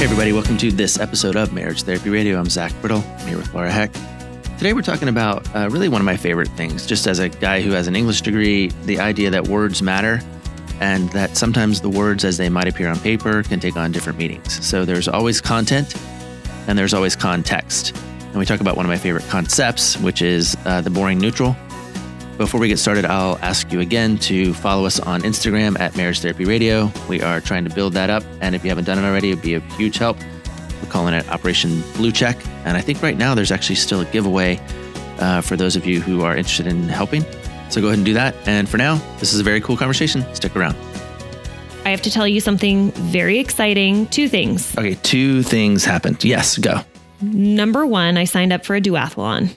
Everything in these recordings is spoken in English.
Hey, everybody, welcome to this episode of Marriage Therapy Radio. I'm Zach Brittle. I'm here with Laura Heck. Today, we're talking about uh, really one of my favorite things. Just as a guy who has an English degree, the idea that words matter and that sometimes the words as they might appear on paper can take on different meanings. So there's always content and there's always context. And we talk about one of my favorite concepts, which is uh, the boring neutral. Before we get started, I'll ask you again to follow us on Instagram at Marriage Therapy Radio. We are trying to build that up. And if you haven't done it already, it'd be a huge help. We're calling it Operation Blue Check. And I think right now there's actually still a giveaway uh, for those of you who are interested in helping. So go ahead and do that. And for now, this is a very cool conversation. Stick around. I have to tell you something very exciting. Two things. Okay, two things happened. Yes, go. Number one, I signed up for a duathlon.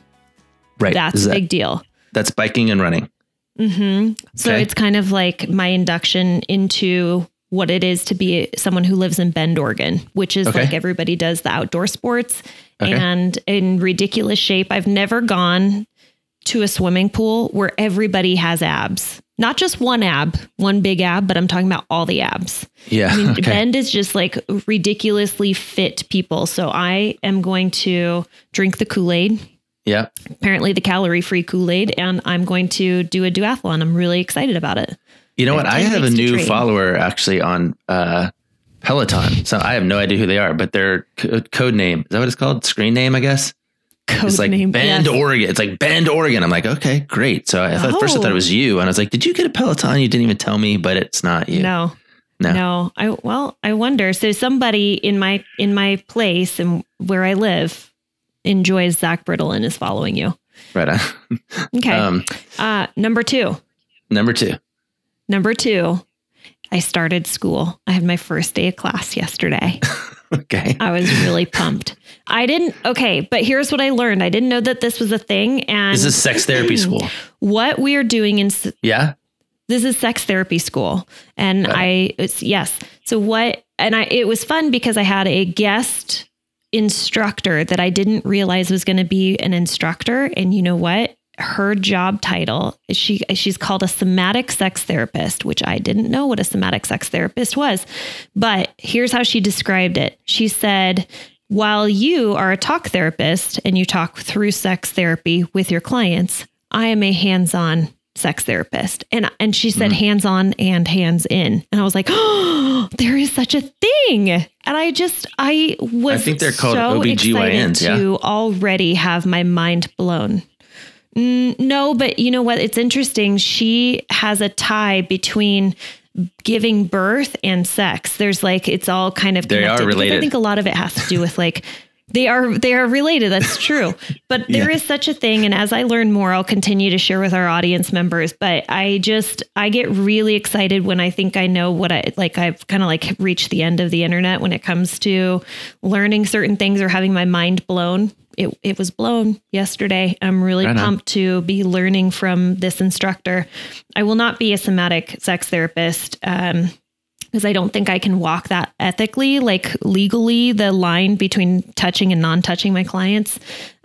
Right. That's Is a big deal. That's biking and running. hmm So Okay. it's kind of like my induction into what it is to be someone who lives in Bend, Oregon, which is Okay. like everybody does the outdoor sports Okay. and in ridiculous shape. I've never gone to a swimming pool where everybody has abs. Not just one ab, one big ab, but I'm talking about all the abs. Yeah. I mean. Bend is just like ridiculously fit people. So I am going to drink the Kool Aid, yeah. apparently the calorie free Kool Aid, and I'm going to do a duathlon. I'm really excited about it. You know what? I have a new train. follower actually on uh, Peloton. So I have no idea who they are, but their co- code name is that what it's called? Screen name, I guess. Code it's like name. Bend, yes. Oregon. It's like Bend, Oregon. I'm like, okay, great. So I thought, at first I thought it Oh. was you, and I was like, did you get a Peloton? You didn't even tell me, but it's not you. No. No. No. I well, I wonder. So somebody in my in my place and where I live enjoys Zach Brittle and is following you. Right. On. Okay. Um, uh number two. number two. Number two. I started school. I had my first day of class yesterday. Okay. I was really pumped. I didn't okay, but here's what I learned. I didn't know that this was a thing and This is sex therapy school. what we are doing in Yeah. this is sex therapy school and Got i it's yes so what and i it was fun because i had a guest instructor that i didn't realize was going to be an instructor. And you know what? Her job title she she's called a somatic sex therapist which i didn't know what a somatic sex therapist was. But here's how she described it. She said while you are a talk therapist and you talk through sex therapy with your clients i am a hands-on sex therapist. And and she said hands on and hands in and i was like oh there is such a thing. And i just i was I think they're called so OBGYNs, excited to already have my mind blown. Mm, no but you know what? It's interesting. She has a tie between giving birth and sex. There's like it's all kind of They are connected, related. i think a lot of it has to do with like they are they are related that's true but there is Yeah. such a thing and as i learn more i'll continue to share with our audience members but i just i get really excited when i think i know what i like i've kind of like reached the end of the internet when it comes to learning certain things or having my mind blown it, it was blown yesterday i'm really Right on. pumped to be learning from this instructor i will not be a somatic sex therapist um, because I don't think I can walk that ethically, like legally, the line between touching and non touching my clients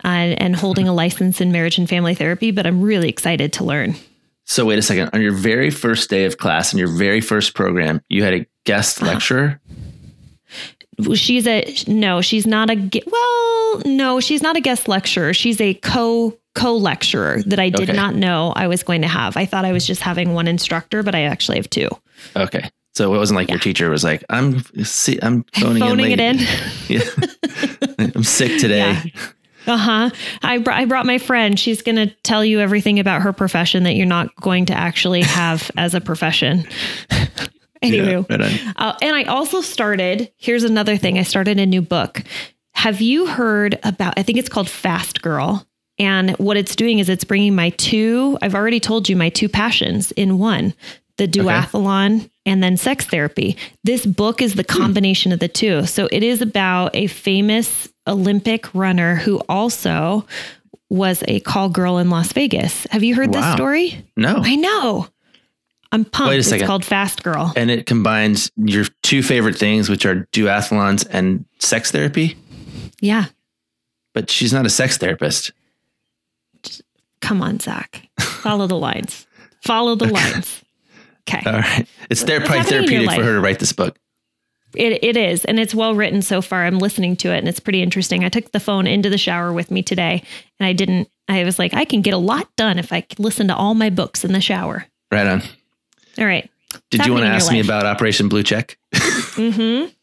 uh, and holding a license in marriage and family therapy. But I'm really excited to learn. So wait a second. On your very first day of class, in your very first program, you had a guest Uh-huh. lecturer. She's a no, she's not a well, no, she's not a guest lecturer. She's a co co lecturer that I did Okay. not know I was going to have. I thought I was just having one instructor, but I actually have two. Okay. So it wasn't like your teacher was like, "I'm see, I'm phoning, Phoning in, it in. Yeah. I'm sick today. Yeah. Uh huh. I, br- I brought my friend. She's going to tell you everything about her profession that you're not going to actually have as a profession. Anyway, Yeah, right uh, and I also started. Here's another thing. I started a new book. Have you heard about? I think it's called Fast Girl. And what it's doing is it's bringing my two. I've already told you my two passions in one: the duathlon and then sex therapy. This book is the combination of the two. So it is about a famous Olympic runner who also was a call girl in Las Vegas. Have you heard this story? No. I know. I'm pumped. Wait a second. It's called Fast Girl. And it combines your two favorite things, which are duathlons and sex therapy. Yeah. But she's not a sex therapist. Come on, Zach. Follow the lines. Follow the lines. Okay. All right. It's there, What's probably happening in your therapeutic for her to write this book. It, it is. And it's well written so far. I'm listening to it and it's pretty interesting. I took the phone into the shower with me today and I didn't, I was like, I can get a lot done if I listen to all my books in the shower. Right on. All right. Did you want to ask me about Operation Blue Check? Mm-hmm.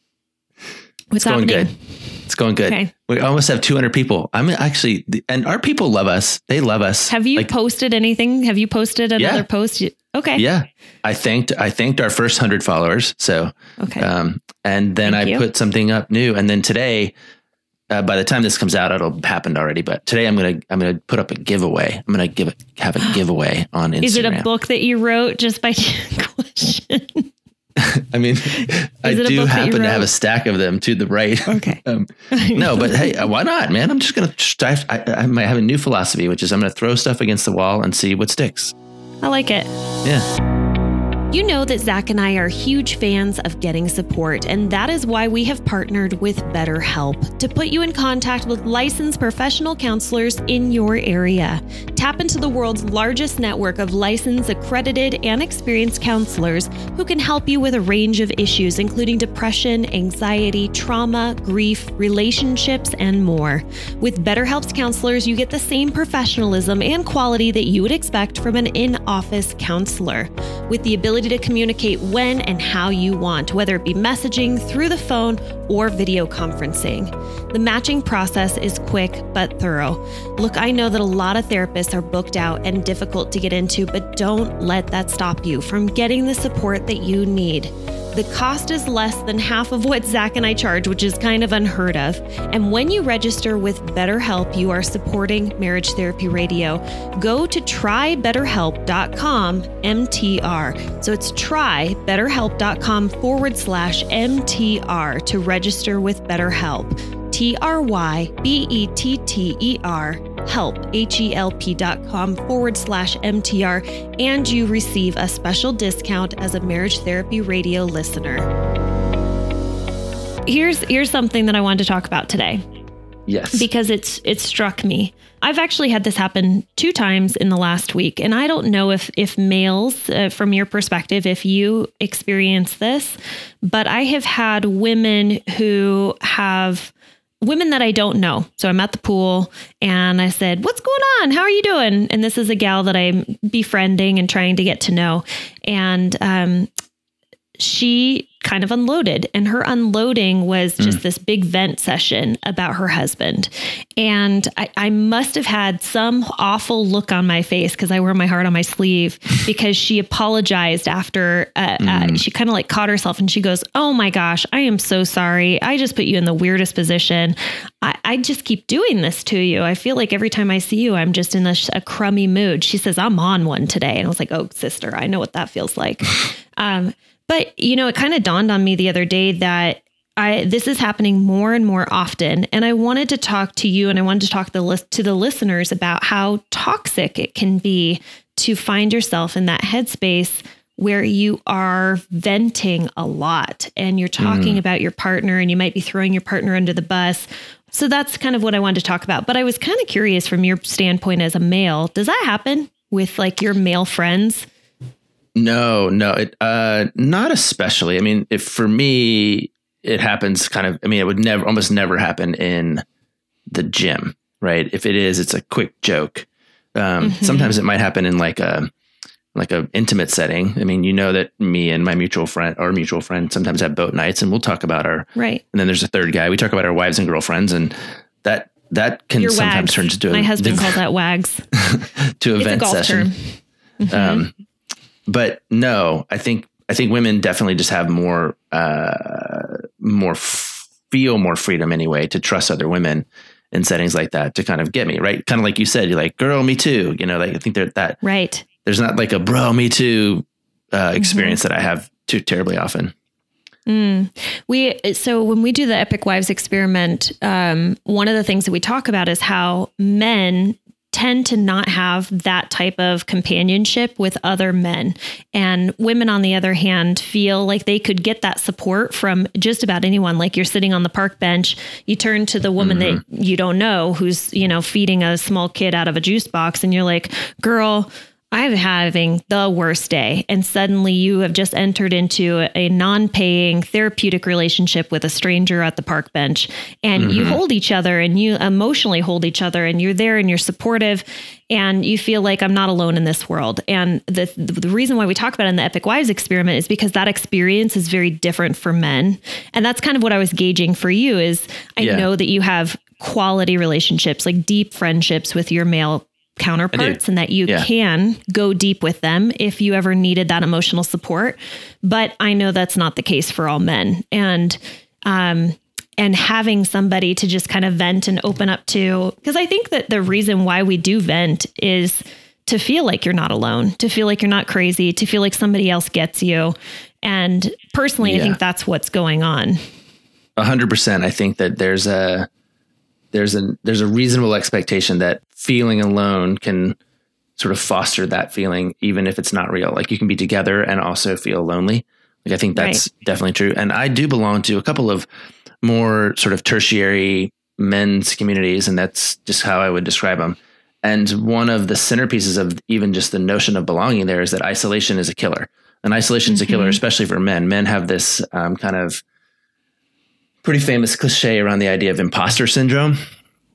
It's What's going happening? good. It's going good. Okay. We almost have 200 people. I'm actually, and our people love us. They love us. Have you Like, posted anything? Have you posted another Yeah. post? Okay. yeah. I thanked, I thanked our first hundred followers. So, Okay. um, and then Thank I you. put something up new. And then today, uh, by the time this comes out, it'll happened already. But today I'm gonna I'm gonna put up a giveaway. I'm gonna give it have a giveaway on Instagram. is it a book that you wrote just by question? I mean, I do book that you happen to have a stack of them to the right. Okay. Um, no, but hey, why not, man? I'm just gonna. I, I, I might have a new philosophy, which is I'm gonna throw stuff against the wall and see what sticks. I like it. Yeah. You know that Zach and I are huge fans of getting support, and that is why we have partnered with BetterHelp to put you in contact with licensed professional counselors in your area. Tap into the world's largest network of licensed, accredited, and experienced counselors who can help you with a range of issues, including depression, anxiety, trauma, grief, relationships, and more. With BetterHelp's counselors, you get the same professionalism and quality that you would expect from an in office counselor, with the ability to communicate when and how you want, whether it be messaging, through the phone, or video conferencing. The matching process is quick but thorough. Look, I know that a lot of therapists are booked out and difficult to get into, but don't let that stop you from getting the support that you need. The cost is less than half of what Zach and I charge, which is kind of unheard of. And when you register with BetterHelp, you are supporting Marriage Therapy Radio. Go to trybetterhelp.com MTR. So it's trybetterhelp.com forward slash MTR to register with BetterHelp. T R Y B E T T E R help, H-E-L-P dot com forward slash MTR, and you receive a special discount as a Marriage Therapy Radio listener. Here's here's something that I wanted to talk about today Yes. because it's it struck me. I've actually had this happen two times in the last week, and I don't know if if males, uh, from your perspective, if you experience this, but I have had women who have women that I don't know. So I'm at the pool and I said, "What's going on? How are you doing?" And this is a gal that I'm befriending and trying to get to know, and um, she kind of unloaded and her unloading was just this big vent session about her husband. And I, I must have had some awful look on my face because i wear my heart on my sleeve because she apologized after uh, uh, she kind of like caught herself and she goes oh my gosh i am so sorry. I just put you in the weirdest position. I, I just keep doing this to you. I feel like every time i see you i'm just in a, a crummy mood. She says i'm on one today. And i was like oh sister i know what that feels like. Um, but you know, it kind of dawned on me the other day that I this is happening more and more often, and I wanted to talk to you, and I wanted to talk the list to the listeners about how toxic it can be to find yourself in that headspace where you are venting a lot and you're hmm. talking about your partner and you might be throwing your partner under the bus. So that's kind of what I wanted to talk about. But I was kind of curious from your standpoint as a male, does that happen with like your male friends? No, no, it uh not especially. I mean, if for me it happens kind of I mean, it would never almost never happen in the gym, right? If it is, it's a quick joke. Um Mhm. sometimes it might happen in like a like a intimate setting. I mean, you know that me and my mutual friend or mutual friend sometimes have boat nights and we'll talk about our Right. and then there's a third guy. We talk about our wives and girlfriends and that that can Your sometimes wags. turn into a My husband calls that wags. to a It's a vent golf session. term. Mhm. Um, but no, I think I think women definitely just have more uh, more f- feel more freedom anyway to trust other women in settings like that to kind of get me right. Kind of like you said, you're like, girl, me too. You know, like I think there that right. there's not like a bro, me too uh, Mm-hmm. experience that I have too terribly often. Mm. We so when we do the Epic Wives experiment, um, one of the things that we talk about is how men tend to not have that type of companionship with other men. And women, on the other hand, feel like they could get that support from just about anyone. Like you're sitting on the park bench, you turn to the woman mm-hmm. that you don't know who's, you know, feeding a small kid out of a juice box, and you're like, girl, I'm having the worst day. And suddenly you have just entered into a non paying therapeutic relationship with a stranger at the park bench. And mm-hmm. you hold each other and you emotionally hold each other and you're there and you're supportive and you feel like I'm not alone in this world. And the, the reason why we talk about it in the Epic Wives experiment is because that experience is very different for men. And that's kind of what I was gauging for you is I yeah. know that you have quality relationships, like deep friendships with your male counterparts and that you yeah. can go deep with them if you ever needed that emotional support. But I know that's not the case for all men. And, um, and having somebody to just kind of vent and open up to, because I think that the reason why we do vent is to feel like you're not alone, to feel like you're not crazy, to feel like somebody else gets you. And personally, yeah. I think that's what's going on. A hundred percent. I think that there's a, there's a there's a reasonable expectation that feeling alone can sort of foster that feeling even if it's not real like you can be together and also feel lonely like i think that's right. definitely true and i do belong to a couple of more sort of tertiary men's communities and that's just how i would describe them and one of the centerpieces of even just the notion of belonging there is that isolation is a killer and isolation is mm-hmm. a killer mm-hmm. especially for men men have this um, kind of pretty famous cliche around the idea of imposter syndrome.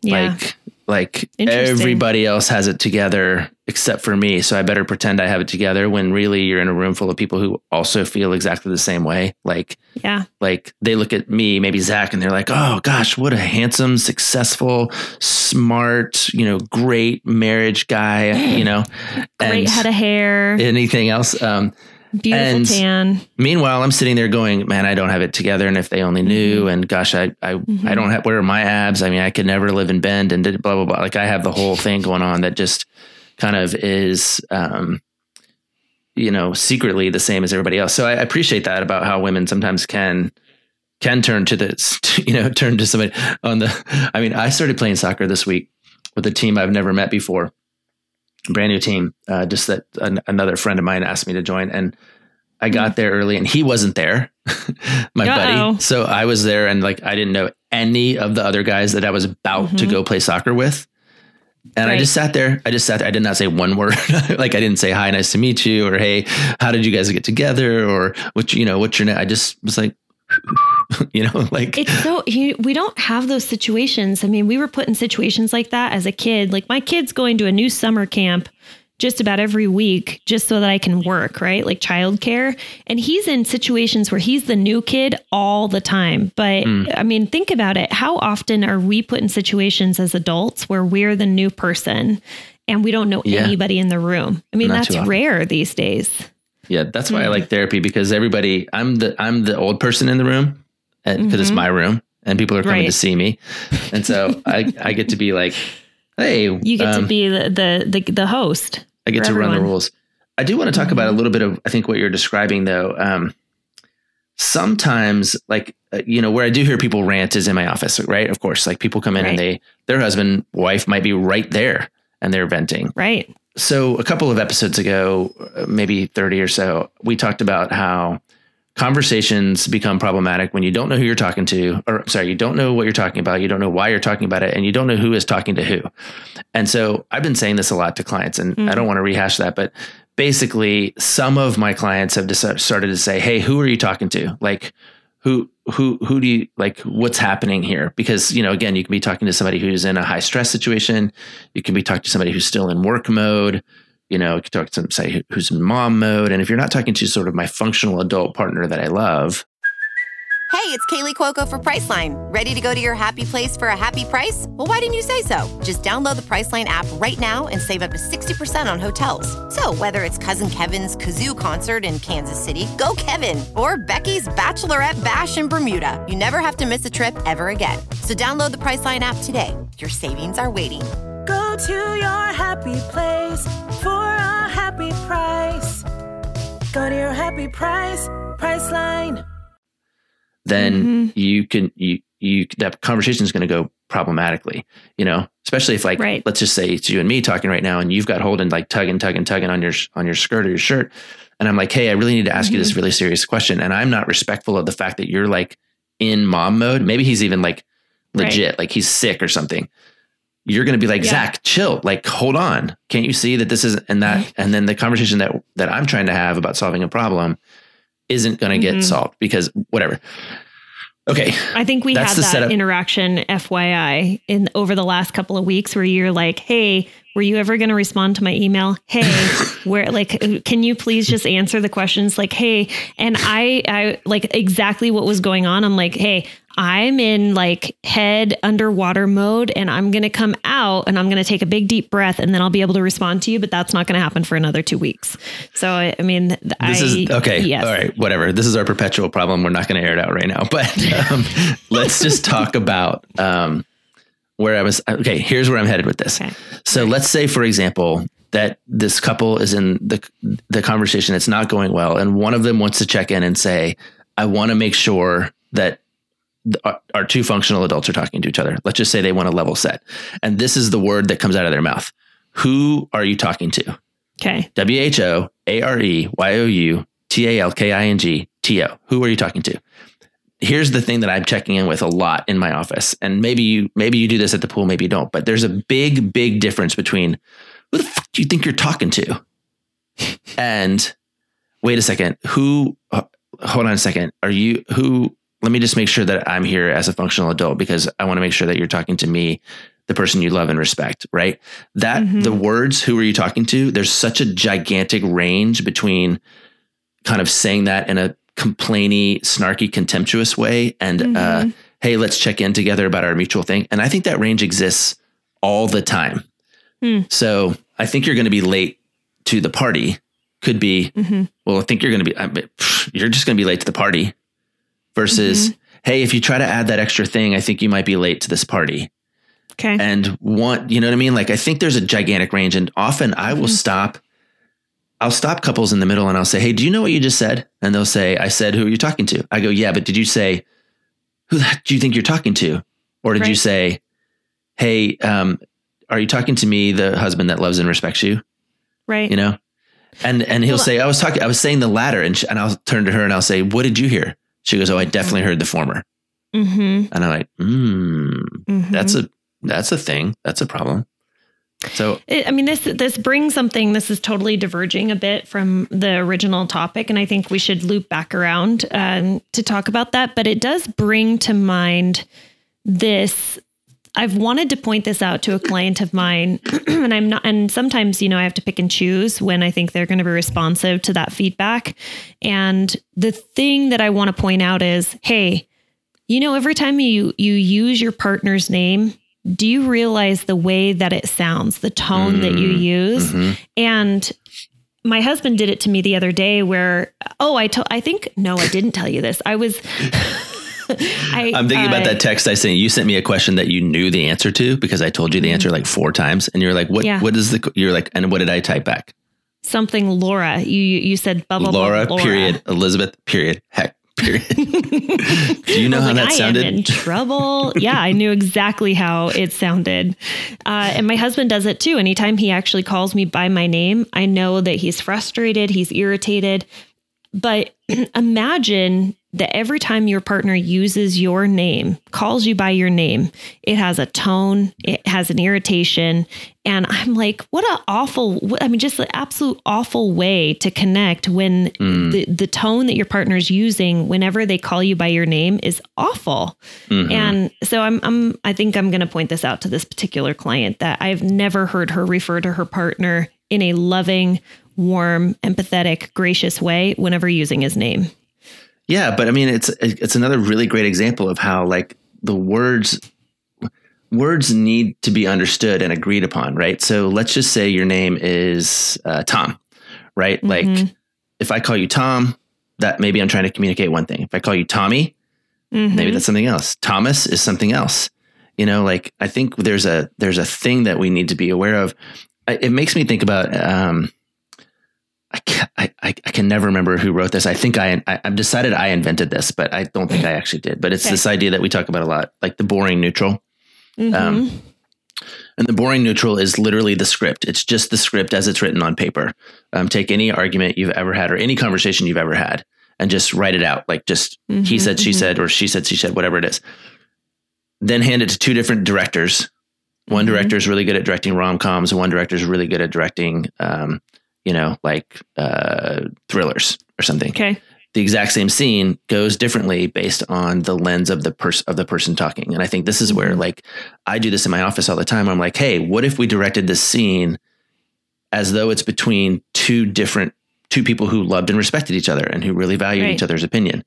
Yeah. Like like everybody else has it together except for me, so I better pretend I have it together when really you're in a room full of people who also feel exactly the same way. Like yeah. Like they look at me, maybe Zach, and they're like, "Oh gosh, what a handsome, successful, smart, you know, great marriage guy, you know, great head of hair." Anything else? Um, Beautiful and tan. Meanwhile, I'm sitting there going, man, I don't have it together. And if they only knew, mm-hmm. and gosh, I, I, mm-hmm. I don't have, where are my abs? I mean, I could never live in Bend and blah, blah, blah. Like I have the whole thing going on that just kind of is, um, you know, secretly the same as everybody else. So I appreciate that about how women sometimes can, can turn to this, you know, turn to somebody on the, I mean, I started playing soccer this week with a team I've never met before brand new team. Uh, just that an, another friend of mine asked me to join, and I got mm. there early, and he wasn't there, my Uh-oh. buddy. So I was there, and like I didn't know any of the other guys that I was about mm-hmm. to go play soccer with. And right. I just sat there. I just sat there. I did not say one word. like I didn't say hi, nice to meet you, or hey, how did you guys get together, or what you know, what's your name? I just was like, you know, like it's so you, we don't have those situations. I mean, we were put in situations like that as a kid. Like my kid's going to a new summer camp just about every week just so that I can work, right? Like childcare. And he's in situations where he's the new kid all the time. But mm. I mean, think about it. How often are we put in situations as adults where we're the new person and we don't know yeah. anybody in the room? I mean, Not that's rare these days. Yeah, that's why mm-hmm. I like therapy because everybody I'm the I'm the old person in the room because mm-hmm. it's my room and people are coming right. to see me. And so I I get to be like, hey, you get um, to be the, the the the host. I get to everyone. run the rules. I do want to talk about a mm-hmm. little bit of I think what you're describing though. Um, sometimes like uh, you know where I do hear people rant is in my office, right? Of course, like people come in right. and they their husband wife might be right there and they're venting. Right so a couple of episodes ago, maybe 30 or so, we talked about how conversations become problematic when you don't know who you're talking to, or sorry, you don't know what you're talking about, you don't know why you're talking about it, and you don't know who is talking to who. And so I've been saying this a lot to clients, and mm-hmm. I don't want to rehash that, but basically, some of my clients have started to say, Hey, who are you talking to? Like, who who who do you like what's happening here because you know again you can be talking to somebody who's in a high stress situation you can be talking to somebody who's still in work mode you know talk to somebody who's in mom mode and if you're not talking to sort of my functional adult partner that i love Hey, it's Kaley Cuoco for Priceline. Ready to go to your happy place for a happy price? Well, why didn't you say so? Just download the Priceline app right now and save up to 60% on hotels. So, whether it's Cousin Kevin's Kazoo concert in Kansas City, go Kevin, or Becky's Bachelorette Bash in Bermuda, you never have to miss a trip ever again. So, download the Priceline app today. Your savings are waiting. Go to your happy place for a happy price. Go to your happy price Priceline. then Mhm. you can you you that conversation is going to go problematically you know especially if like Right. let's just say it's you and me talking right now and you've got holding like tugging tugging tugging on your on your skirt or your shirt and I'm like hey I really need to ask you Mm-hmm. this really serious question and I'm not respectful of the fact that you're like in mom mode maybe he's even like legit like he's sick or something you're going to be like Yeah. Zach chill like hold on can't you see that this is and that and then the conversation that that I'm trying to have about solving a problem isn't going to Mhm. get solved because whatever okay I think we That's had that setup. interaction, FYI, in over the last couple of weeks, where you're like, "Hey, were you ever going to respond to my email? Hey, where like, can you please just answer the questions? Like, hey." And I, I like exactly what was going on. I'm like, "Hey, I'm in like head underwater mode, and I'm going to come out, and I'm going to take a big deep breath, and then I'll be able to respond to you. But that's not going to happen for another two weeks. So, I I mean, this I, is okay Yes. all right whatever this is our perpetual problem we're not going to air it out right now but um, let's just talk about um, where i was okay here's where i'm headed with this Okay. so let's say for example that this couple is in the the conversation it's not going well and one of them wants to check in and say i want to make sure that our two functional adults are talking to each other let's just say they want to level set and this is the word that comes out of their mouth who are you talking to Okay. W H O A R E Y O U T A L K I N G T O. Who are you talking to? Here's the thing that I'm checking in with a lot in my office, and maybe you maybe you do this at the pool, maybe you don't. But there's a big, big difference between who the fuck do you think you're talking to, and wait a second, who? Uh, hold on a second. Are you who? Let me just make sure that I'm here as a functional adult because I want to make sure that you're talking to me, the person you love and respect, right? That Mhm. the words, who are you talking to? There's such a gigantic range between kind of saying that in a complainy, snarky, contemptuous way and, uh, Mhm. hey, let's check in together about our mutual thing. And I think that range exists all the time. Hmm. So I think you're going to be late to the party. Could be, Mhm. well, I think you're going to be, I mean, you're just going to be late to the party versus, hey, if you try to add that extra thing, I think you might be late to this party. Okay. and one you know what i mean? Like i think there's a gigantic range and often i will Mhm. stop i'll stop couples in the middle and i'll say hey do you know what you just said? And they'll say i said who are you talking to. I go yeah but did you say who the heck do you think you're talking to? Or did you Right. say hey um, are you talking to me the husband that loves and respects you? Right. you know? And and he'll Well, say i was talking i was saying the latter and, sh- and i'll turn to her and i'll say what did you hear she goes oh i definitely heard the former Mm-hmm. and i'm like hmm mm-hmm. that's a that's a thing that's a problem so It, I mean, this this brings something. This is totally diverging a bit from the original topic, and I think we should loop back around um, to talk about that. But it does bring to mind this. I've wanted to point this out to a client of mine, and I'm not. And sometimes, you know, I have to pick and choose when I think they're going to be responsive to that feedback. And the thing that I want to point out is, hey, you know, every time you you use your partner's name, do you realize the way that it sounds, the tone that you use? mhm. And my husband did it to me the other day where, oh, I told, I think, no, I didn't tell you this. I was, I, I'm thinking about uh, that text I sent you. You sent me a question that you knew the answer to because I told you the answer like four times, and you're like, "What? Yeah. What is the?" You're like, "And what did I type back?" Something Laura. You you said blah, blah, blah, Laura, Laura. period. Elizabeth, period. Heck, period. Do you know how like, that I sounded? am in trouble. yeah, I knew exactly how it sounded. Uh, and my husband does it too. Anytime he actually calls me by my name, I know that he's frustrated, he's irritated. But imagine that every time your partner uses your name, calls you by your name, it has a tone, it has an irritation. And I'm like, what an awful, I mean, just an absolute awful way to connect when Mm. the, the tone that your partner's using whenever they call you by your name is awful. Mhm. And so I'm, I'm, I think I'm going to point this out to this particular client that I've never heard her refer to her partner in a loving, warm, empathetic, gracious way whenever using his name. Yeah, but I mean, it's it's another really great example of how like the words words need to be understood and agreed upon, right? So let's just say your name is uh, Tom, right? Like Mhm. if I call you Tom, that maybe I'm trying to communicate one thing. If I call you Tommy, Mhm. maybe that's something else. Thomas is something else. You know, like I think there's a there's a thing that we need to be aware of. I- It makes me think about um, I, can, I, I can never remember who wrote this. I think I, I have decided I invented this, but I don't think I actually did. But it's Okay. this idea that we talk about a lot, like the boring neutral. Mhm. Um, and the boring neutral is literally the script. It's just the script as it's written on paper. Um, take any argument you've ever had or any conversation you've ever had and just write it out. Like just he Mhm, said, she mhm. said, or she said, she said, whatever it is. Then hand it to two different directors. One Mhm. director is really good at directing rom coms, and one director is really good at directing, um, you know, like uh, thrillers or something okay. the exact same scene goes differently based on the lens of the person of the person talking. And I think this is where Mhm. like I do this in my office all the time. I'm like, hey, what if we directed this scene as though it's between two different two people who loved and respected each other and who really valued Right. each other's opinion?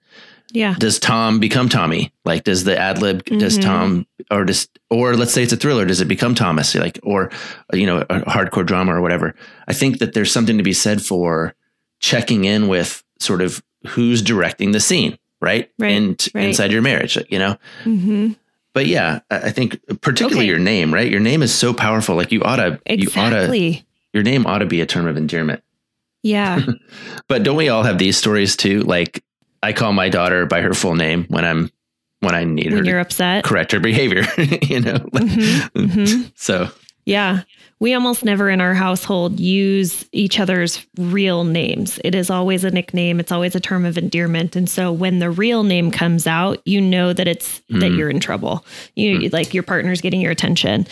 Yeah. Does Tom become Tommy? Like does the ad lib does Mhm. Tom or does or let's say it's a thriller, does it become Thomas? Like or you know, a hardcore drama or whatever. I think that there's something to be said for checking in with sort of who's directing the scene, right? Right, And right. inside your marriage, you know. hmm But yeah, I think particularly Okay. your name, right? Your name is so powerful. Like you ought to, you ought to, Exactly. your name ought to be a term of endearment. Yeah. But don't we all have these stories too? Like I call my daughter by her full name when I'm when I need when her you're upset. correct her behavior. you know. Mhm, mhm. So Yeah. We almost never in our household use each other's real names. It is always a nickname, it's always a term of endearment. And so when the real name comes out, you know that it's that Mm. you're in trouble. You like your partner's getting your attention.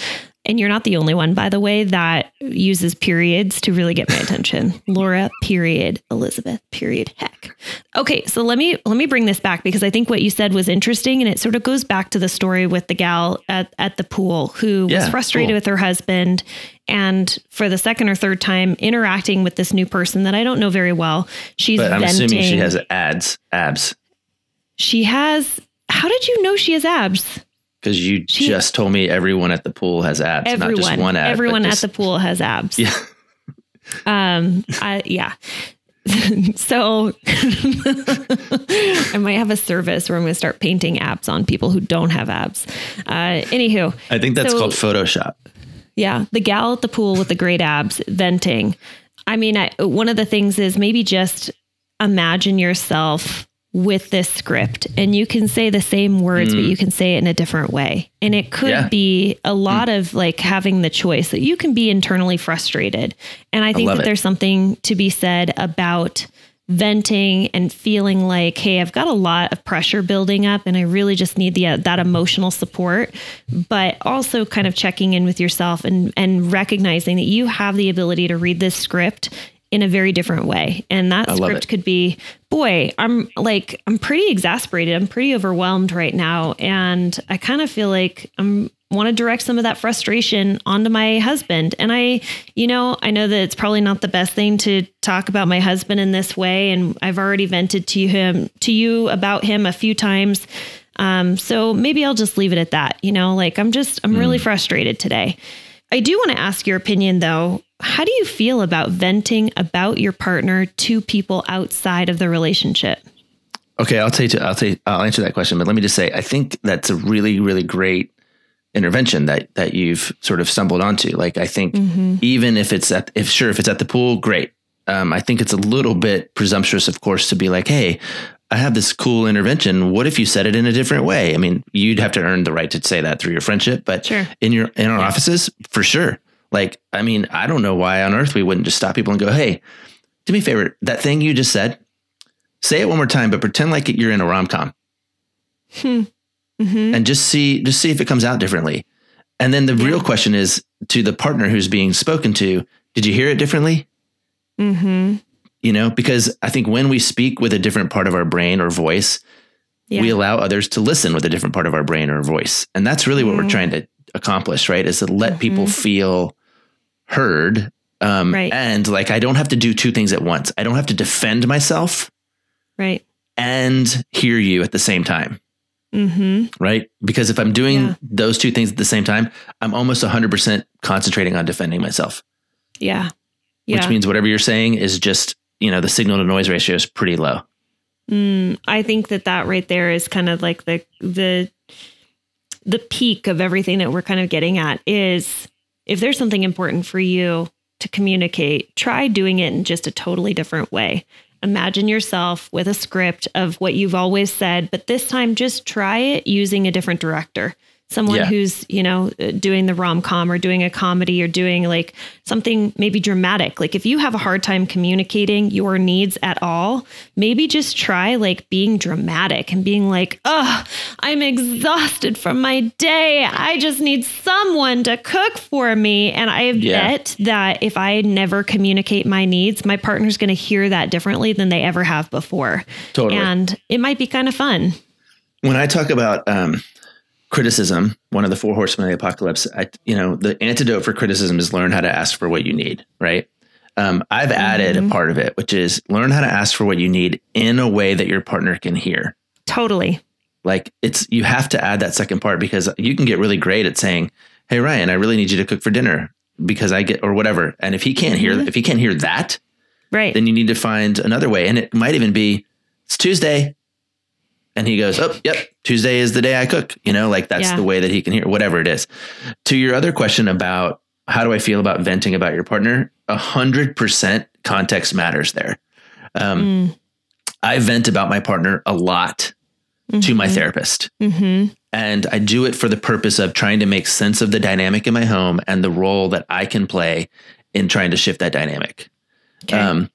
And you're not the only one, by the way, that uses periods to really get my attention. Laura, period. Elizabeth, period. Heck. Okay, so let me let me bring this back because I think what you said was interesting, and it sort of goes back to the story with the gal at, at the pool who was frustrated cool. with her husband, and for the second or third time interacting with this new person that I don't know very well. She's but I'm venting. assuming she has ads, abs. She has. How did you know she has abs? Because you She- just told me everyone at the pool has abs, everyone, not just one ab. everyone at the pool has abs. Yeah. Um, I, yeah. so I might have a service where I'm going to start painting abs on people who don't have abs. Uh, anywho, I think that's So- called Photoshop. yeah, the gal at the pool with the great abs venting. I mean, I, one of the things is maybe just imagine yourself with this script and you can say the same words, but you can say it in a different way. And it could Mm. Yeah. be a lot of like having the choice that you can be internally frustrated. And I think love that it. there's something to be said about venting and feeling like hey i've got a lot of pressure building up and i really just need the uh, that emotional support but also kind of checking in with yourself and and recognizing that you have the ability to read this script in a very different way and that love script could be boy i'm like i'm pretty exasperated i'm pretty overwhelmed right now and i kind of feel like i'm want to direct some of that frustration onto my husband. And I, you know, I know that it's probably not the best thing to talk about my husband in this way. And I've already vented to him, to you about him a few times. Um, so maybe I'll just leave it at that. You know, like I'm just, I'm really frustrated today. I do want to ask your opinion though. How do you feel about venting about your partner to people outside of the relationship? Okay, I'll tell you. I'll tell you, I'll answer that question, but let me just say, I think that's a really, really great intervention that that you've sort of stumbled onto. Like, I think even if it's at, if sure, if it's at the pool, great. Um, I think it's a little bit presumptuous, of course, to be like, hey, I have this cool intervention. What if you said it in a different way? I mean, you'd have to earn the right to say that through your friendship, but Sure. in your in our offices, for sure. Like, I mean, I don't know why on earth we wouldn't just stop people and go, hey, do me a favor, that thing you just said, say it one more time, but pretend like you're in a rom com Mm-hmm. and just see just see if it comes out differently. And then the real question is to the partner who's being spoken to, did you hear it differently? Mm-hmm. You know, because I think when we speak with a different part of our brain or voice, Yeah. we allow others to listen with a different part of our brain or voice. And that's really what we're Mhm. trying to accomplish, right? Is to let people feel heard. Um, Right. And like, I don't have to do two things at once. I don't have to defend myself right. and hear you at the same time. Mm-hmm. right? Because if I'm doing Yeah. those two things at the same time, I'm almost 100% concentrating on defending myself, Yeah. Yeah. which means whatever you're saying is just, you know, the signal to noise ratio is pretty low. Mm, I think that that right there is kind of like the the the peak of everything that we're kind of getting at is if there's something important for you to communicate, try doing it in just a totally different way. Imagine yourself with a script of what you've always said, but this time just try it using a different director someone Yeah. who's you know uh, doing the rom-com or doing a comedy or doing like something maybe dramatic like if you have a hard time communicating your needs at all maybe just try like being dramatic and being like oh i'm exhausted from my day i just need someone to cook for me and i Yeah. bet that if i never communicate my needs my partner's going to hear that differently than they ever have before Totally. and it might be kind of fun when I talk about um, criticism, one of the four horsemen of the apocalypse, I, you know, the antidote for criticism is learn how to ask for what you need, right? Um, I've added a part of it, which is learn how to ask for what you need in a way that your partner can hear. totally Like it's, you have to add that second part because you can get really great at saying, Hey, Ryan, I really need you to cook for dinner because I get, or whatever. And if he can't hear, if he can't hear that, right then you need to find another way. And it might even be it's Tuesday. And he goes, Oh, yep, Tuesday is the day I cook. You know, like that's Yeah. the way that he can hear, whatever it is. To your other question about how do I feel about venting about your partner? A hundred percent context matters there. Um, Mm. I vent about my partner a lot to my therapist. hmm And I do it for the purpose of trying to make sense of the dynamic in my home and the role that I can play in trying to shift that dynamic. Okay. Um,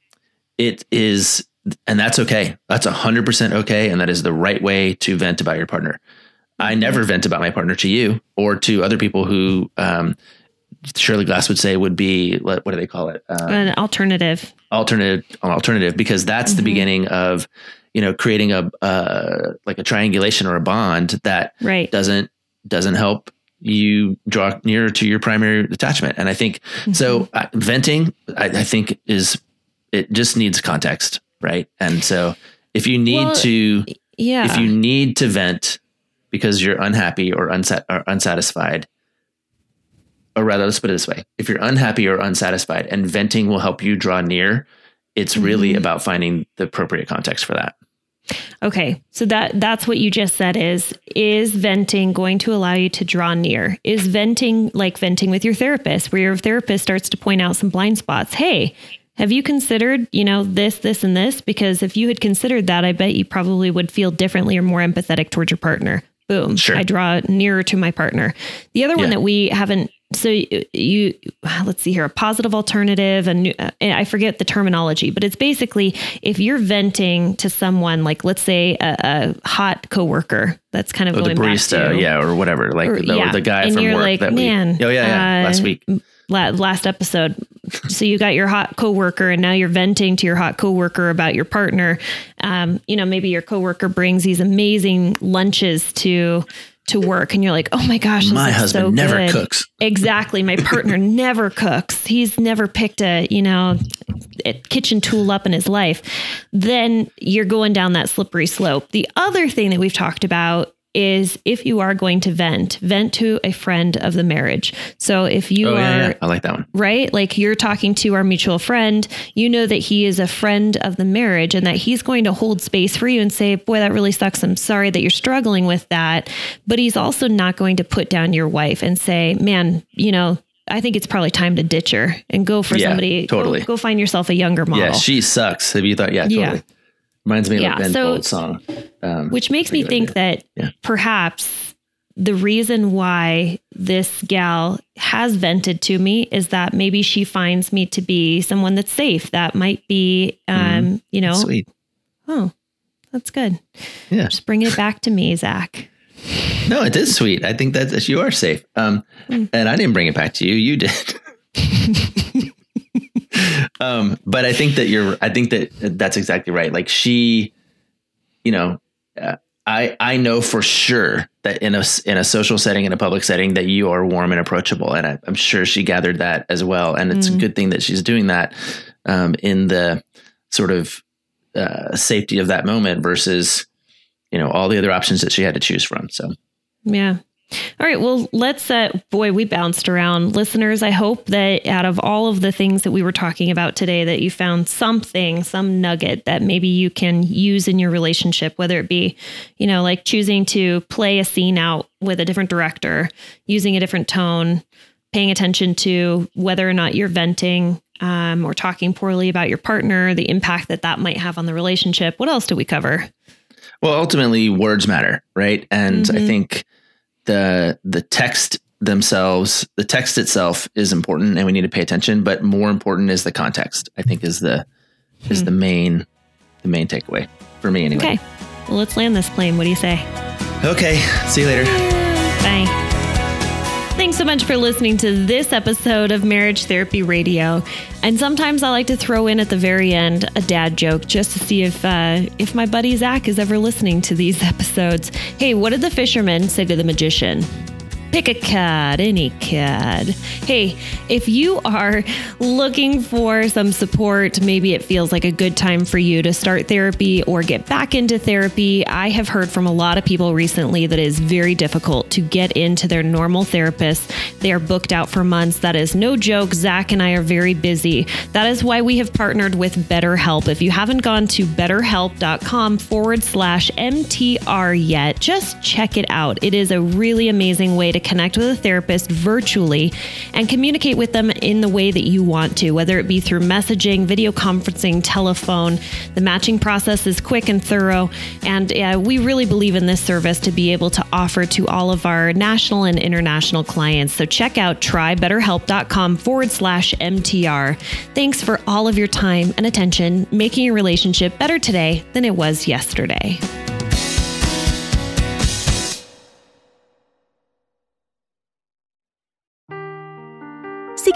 it is, and that's okay. That's a hundred percent okay. And that is the right way to vent about your partner. I never vent about my partner to you or to other people who, um, Shirley Glass would say would be, what, do they call it? Uh, An alternative. alternative an alternative because that's the beginning of you know creating a uh, like a triangulation or a bond that Right. doesn't doesn't help you draw nearer to your primary attachment and i think so uh, venting I, I think is it just needs context right and so if you need Well, to Yeah. if you need to vent because you're unhappy or, unsat- or unsatisfied, or rather, let's put it this way: if you're unhappy or unsatisfied, and venting will help you draw near, it's really Mm-hmm. about finding the appropriate context for that. okay. So that that's what you just said is is venting going to allow you to draw near? Is venting like venting with your therapist where your therapist starts to point out some blind spots? Hey, have you considered, you know, this, this, and this? Because if you had considered that, I bet you probably would feel differently or more empathetic towards your partner. Boom. Sure. I draw nearer to my partner. The other one that we haven't, so you, you let's see here, a positive alternative, and I forget the terminology, but it's basically if you're venting to someone, like let's say a, a hot coworker, that's kind of Or the going barista, back to, yeah, or whatever, like or- the, yeah. the guy And from work like, that man, we. Oh yeah, yeah, uh, last week. La- last episode. so you got your hot coworker, and now you're venting to your hot coworker about your partner. Um, you know, maybe your coworker brings these amazing lunches to to work, and you're like, oh my gosh, My husband so never good. cooks. Exactly, my partner never cooks. He's never picked a you know a kitchen tool up in his life. Then you're going down that slippery slope. The other thing that we've talked about is if you are going to vent, vent to a friend of the marriage. So if you Oh are yeah, yeah, I like that one. right? Like you're talking to our mutual friend, you know that he is a friend of the marriage and that he's going to hold space for you and say, Boy, that really sucks. I'm sorry that you're struggling with that. But he's also not going to put down your wife and say, Man, you know, I think it's probably time to ditch her and go for Yeah, somebody. go- totally. Go, find yourself a younger model. Yeah, she sucks. Have you thought? Yeah, totally. Yeah. Reminds me of Yeah, a Ben so- Folds song. Um, Which makes me think that Yeah. perhaps the reason why this gal has vented to me is that maybe she finds me to be someone that's safe. That might be, um, you know, Sweet. oh, that's good. Yeah. Just bring it back to me, Zach. No, it is sweet. I think that you are safe. Um, Hmm. and I didn't bring it back to you. You did. um, but I think that you're. I think that that's exactly right. Like she, you know, uh, I I know for sure that in a in a social setting, in a public setting, that you are warm and approachable, and I, I'm sure she gathered that as well. And it's a good thing that she's doing that um, in the sort of uh, safety of that moment versus you know all the other options that she had to choose from. So. Yeah. All right. Well, let's, uh, boy, we bounced around. Listeners, I hope that out of all of the things that we were talking about today, that you found something, some nugget that maybe you can use in your relationship, whether it be, you know, like choosing to play a scene out with a different director, using a different tone, paying attention to whether or not you're venting um, or talking poorly about your partner, the impact that that might have on the relationship. What else do we cover? Well, ultimately, words matter, right? And mm-hmm. I think the the text themselves, the text itself is important, and we need to pay attention. But more important is the context. I think is the hmm. is the main the main takeaway for me anyway. Okay, well, let's land this plane. What do you say? Okay, see you later. Bye. Thanks so much for listening to this episode of Marriage Therapy Radio. And sometimes I like to throw in at the very end a dad joke just to see if uh, if my buddy Zach is ever listening to these episodes. Hey, what did the fisherman say to the magician? Pick a card, any card. Hey, if you are looking for some support, maybe it feels like a good time for you to start therapy or get back into therapy. I have heard from a lot of people recently that it is very difficult to get into their normal therapist. They are booked out for months. That is no joke. Zach and I are very busy. That is why we have partnered with BetterHelp. If you haven't gone to betterhelp.com forward slash MTR yet, just check it out. It is a really amazing way to connect with a therapist virtually and communicate with them in the way that you want to, whether it be through messaging, video conferencing, telephone. The matching process is quick and thorough. And uh, we really believe in this service to be able to offer to all of our national and international clients. So check out trybetterhelp.com forward slash MTR. Thanks for all of your time and attention, making your relationship better today than it was yesterday.